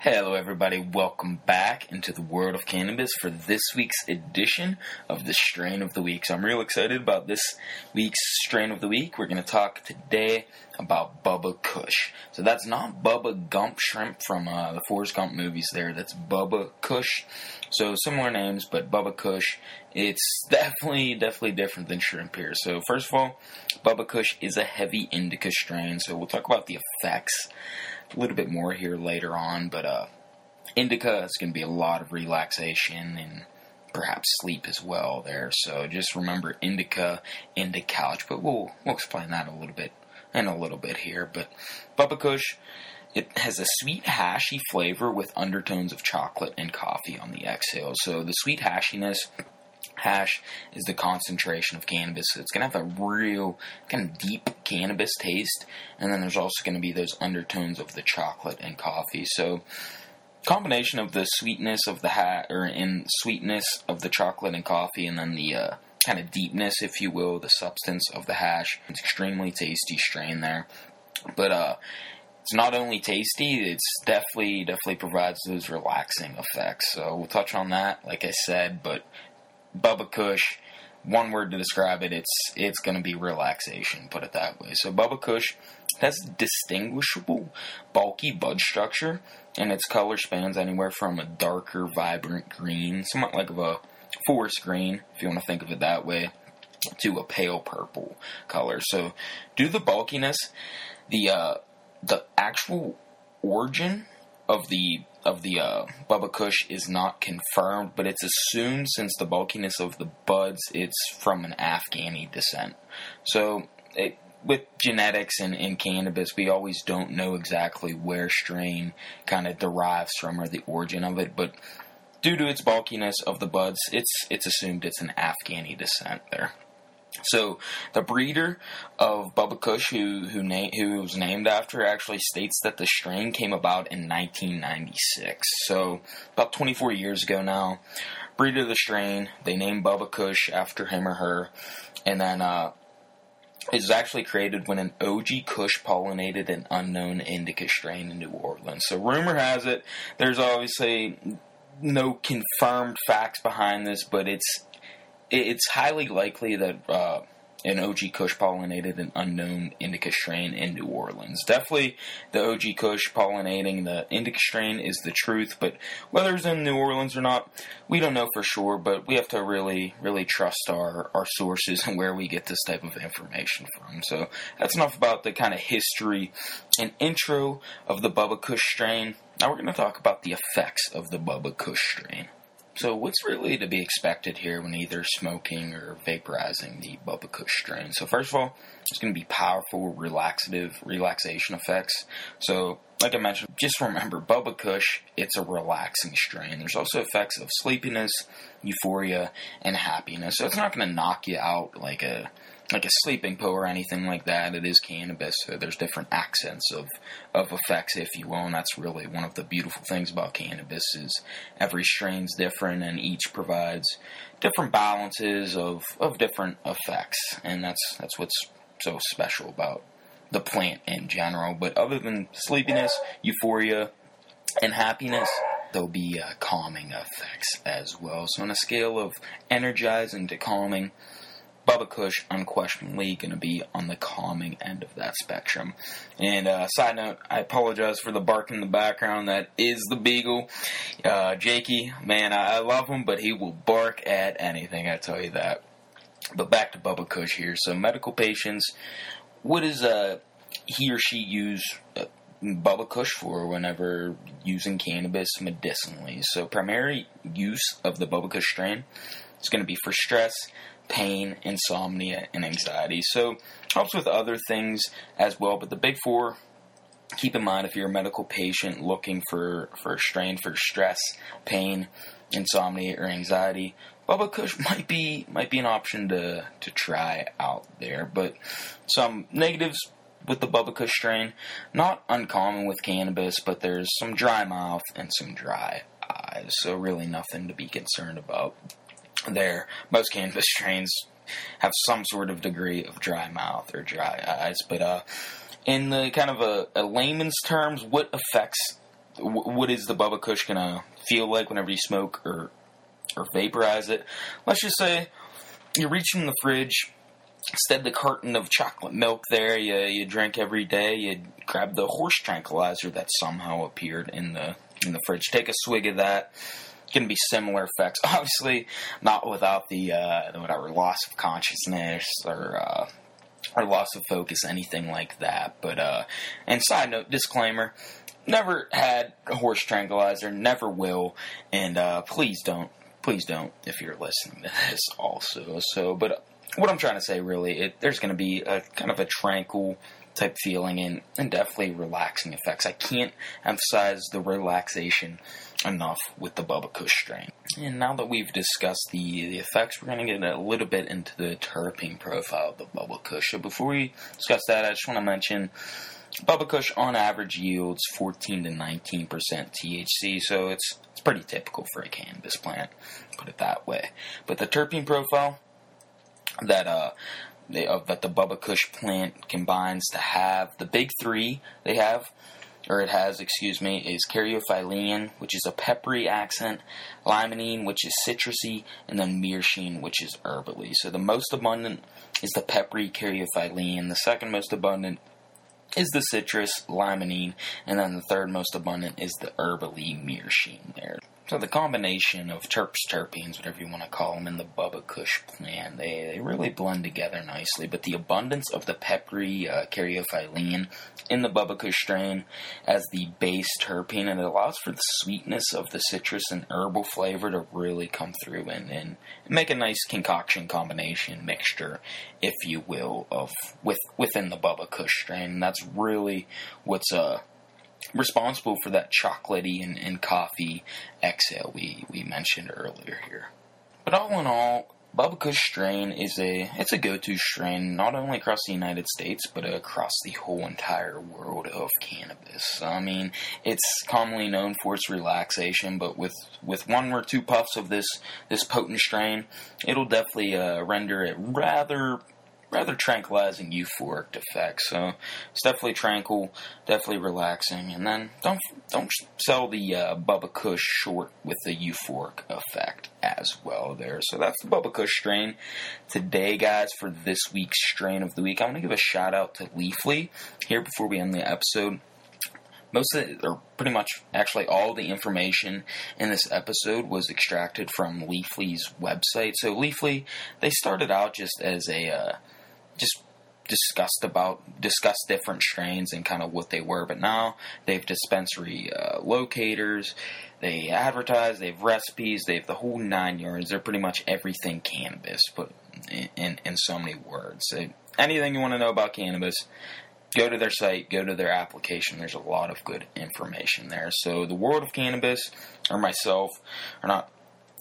Hello, everybody. Welcome back into the world of cannabis for this week's edition of the Strain of the Week. So, I'm real excited about this week's Strain of the Week. We're going to talk today about Bubba Kush. So, that's not Bubba Gump Shrimp from uh, the Forrest Gump movies there. That's Bubba Kush. So, similar names, but Bubba Kush. It's definitely, definitely different than shrimp here. So, first of all, Bubba Kush is a heavy indica strain. So, we'll talk about the effects a little bit more here later on, but uh, indica is going to be a lot of relaxation and perhaps sleep as well there. So just remember indica, indica couch, but we'll we'll explain that a little bit in a little bit here. But Bubba Kush, it has a sweet hashy flavor with undertones of chocolate and coffee on the exhale. So the sweet hashiness hash is the concentration of cannabis. So it's going to have a real kind of deep cannabis taste, and then there's also going to be those undertones of the chocolate and coffee. So combination of the sweetness of the hat or in sweetness of the chocolate and coffee, and then the uh, kind of deepness, if you will, the substance of the hash. It's extremely tasty strain there, but uh, it's not only tasty, it's definitely definitely provides those relaxing effects. So we'll touch on that, like I said, but Bubba Kush, one word to describe it, it's it's going to be relaxation. Put it that way. So Bubba Kush has distinguishable, bulky bud structure, and its color spans anywhere from a darker, vibrant green, somewhat like of a forest green, if you want to think of it that way, to a pale purple color. So, due to the bulkiness, the uh, the actual origin of the of the uh, Bubba Kush is not confirmed, but it's assumed since the bulkiness of the buds, it's from an Afghani descent. So, it, with genetics and, and cannabis, we always don't know exactly where strain kind of derives from or the origin of it, but due to its bulkiness of the buds, it's it's assumed it's an Afghani descent there. So the breeder of Bubba Kush, who who, na- who was named after, actually states that the strain came about in 1996. So about 24 years ago now. Breeder of the strain, they named Bubba Kush after him or her, and then uh, it was actually created when an OG Kush pollinated an unknown indica strain in New Orleans. So rumor has it, there's obviously no confirmed facts behind this, but it's it's highly likely that uh, an OG Kush pollinated an unknown indica strain in New Orleans. Definitely, the OG Kush pollinating the indica strain is the truth, but whether it's in New Orleans or not, we don't know for sure. But we have to really, really trust our our sources and where we get this type of information from. So that's enough about the kind of history and intro of the Bubba Kush strain. Now we're going to talk about the effects of the Bubba Kush strain. So, what's really to be expected here when either smoking or vaporizing the Bubba Kush strain? So, first of all, it's going to be powerful, relaxative, relaxation effects. So, like I mentioned, just remember Bubba Kush, it's a relaxing strain. There's also effects of sleepiness, euphoria, and happiness. So, it's not going to knock you out like a like a sleeping pill or anything like that. It is cannabis, so there's different accents of of effects, if you will, and that's really one of the beautiful things about cannabis is every strain's different and each provides different balances of of different effects, and that's that's what's so special about the plant in general. But other than sleepiness, euphoria, and happiness. There'll be uh, calming effects as well. So, on a scale of energizing to calming, Bubba Kush unquestionably going to be on the calming end of that spectrum. And uh, side note, I apologize for the bark in the background. That is the beagle, uh, Jakey. Man, I, I love him, but he will bark at anything. I tell you that. But back to Bubba Kush here. So medical patients, what does uh, he or she use? Uh, Bubba Kush for whenever using cannabis medicinally. So, primary use of the Bubba Kush strain is going to be for stress, pain, insomnia, and anxiety. So helps with other things as well, but the big four. Keep in mind if you're a medical patient looking for, for strain for stress, pain, insomnia, or anxiety, Bubba Kush might be might be an option to to try out there. But some negatives with the Bubba Kush strain, not uncommon with cannabis, but there's some dry mouth and some dry eyes, so really nothing to be concerned about there. Most cannabis strains have some sort of degree of dry mouth or dry eyes, but uh, in the kind of a, a layman's terms, what affects what is the Bubba Kush gonna feel like whenever you smoke or or vaporize it? Let's just say you're reaching the fridge. Instead, the carton of chocolate milk there you, you drink every day, you grab the horse tranquilizer that somehow appeared in the in the fridge. Take a swig of that. Going to be similar effects. Obviously, not without the uh, whatever loss of consciousness or uh, or loss of focus, anything like that. But uh, and side note, disclaimer: never had a horse tranquilizer, never will, and uh, please don't, please don't if you're listening to this also. So, but what I'm trying to say really, it, there's going to be a kind of a tranquil type feeling and, and definitely relaxing effects. I can't emphasize the relaxation enough with the Bubba Kush strain. And now that we've discussed the, the effects, we're going to get a little bit into the terpene profile of the Bubba Kush. So before we discuss that, I just want to mention Bubba Kush on average yields 14 to 19% THC, so it's it's pretty typical for a cannabis plant, put it that way. But the terpene profile that uh uh, that the Bubba Kush plant combines to have the big three they have or it has, excuse me, is caryophyllene, which is a peppery accent, limonene, which is citrusy, and then myrcene, which is herbally. So the most abundant is the peppery caryophyllene. The second most abundant is the citrus limonene, and then the third most abundant is the herbally myrcene there. So the combination of terps, terpenes, whatever you want to call them, in the Bubba Kush plant, they, they really blend together nicely. But the abundance of the peppery uh, caryophyllene in the Bubba Kush strain as the base terpene, and it allows for the sweetness of the citrus and herbal flavor to really come through and, and make a nice concoction combination mixture, if you will, of with within the Bubba Kush strain. And that's really what's uh responsible for that chocolatey and, and coffee exhale we, we mentioned earlier here. But all in all, Bubba strain is a it's a go-to strain not only across the United States but across the whole entire world of cannabis. I mean, it's commonly known for its relaxation, but with with one or two puffs of this this potent strain, it'll definitely uh, render it rather rather tranquilizing euphoric effect. So it's definitely tranquil, definitely relaxing. And then don't don't sell the uh, Bubba Kush short with the euphoric effect as well there. So that's the Bubba Kush strain. Today, guys, for this week's strain of the week, I want to give a shout out to Leafly here before we end the episode most of it, or pretty much actually all the information in this episode was extracted from Leafly's website. So Leafly, they started out just as a uh, just discussed about discussed different strains and kind of what they were but now they've dispensary uh, locators they advertise they have recipes they have the whole nine yards. They're pretty much everything cannabis but in, in, in so many words. Anything you want to know about cannabis go to their site go to their application. There's a lot of good information there. So the world of cannabis or myself are not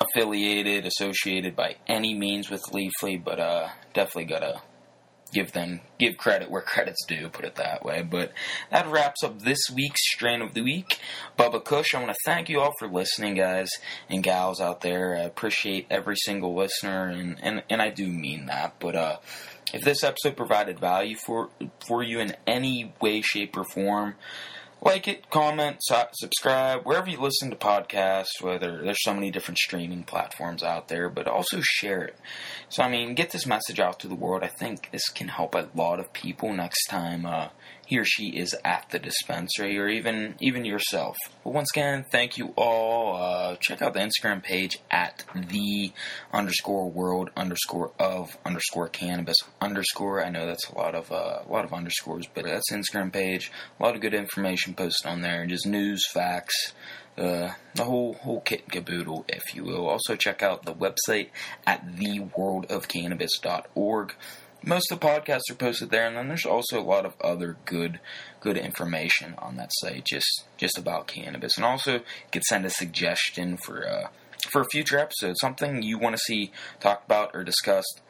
affiliated associated by any means with leafly but uh definitely gotta give them give credit where credit's due, put it that way. But that wraps up this week's strain of the week. Bubba Kush, I want to thank you all for listening, guys and gals out there. I appreciate every single listener, and and, and I do mean that. But uh, if this episode provided value for for you in any way, shape, or form like it, comment, subscribe, wherever you listen to podcasts, whether there's so many different streaming platforms out there, but also share it. So, I mean, get this message out to the world. I think this can help a lot of people next time uh, he or she is at the dispensary or even even yourself. But once again, thank you all. Uh, check out the Instagram page at the underscore world underscore of underscore cannabis underscore. I know that's a lot of uh, a lot of underscores, but that's Instagram page. A lot of good information posted on there, just news, facts. Uh, the whole whole kit and caboodle, if you will. Also, check out the website at theworldofcannabis.org most of the podcasts are posted there, and then there's also a lot of other good good information on that site, just just about cannabis. And also, you could send a suggestion for uh, for a future episode, something you want to see talked about or discussed.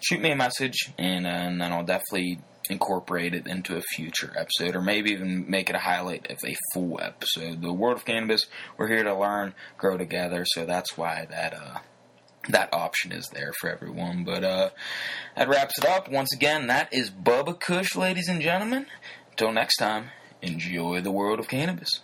Shoot me a message, and, uh, and then I'll definitely incorporate it into a future episode, or maybe even make it a highlight of a full episode. The world of cannabis, we're here to learn, grow together, so that's why that uh, that option is there for everyone. But uh, that wraps it up. Once again, that is Bubba Kush, ladies and gentlemen. Until next time, enjoy the world of cannabis.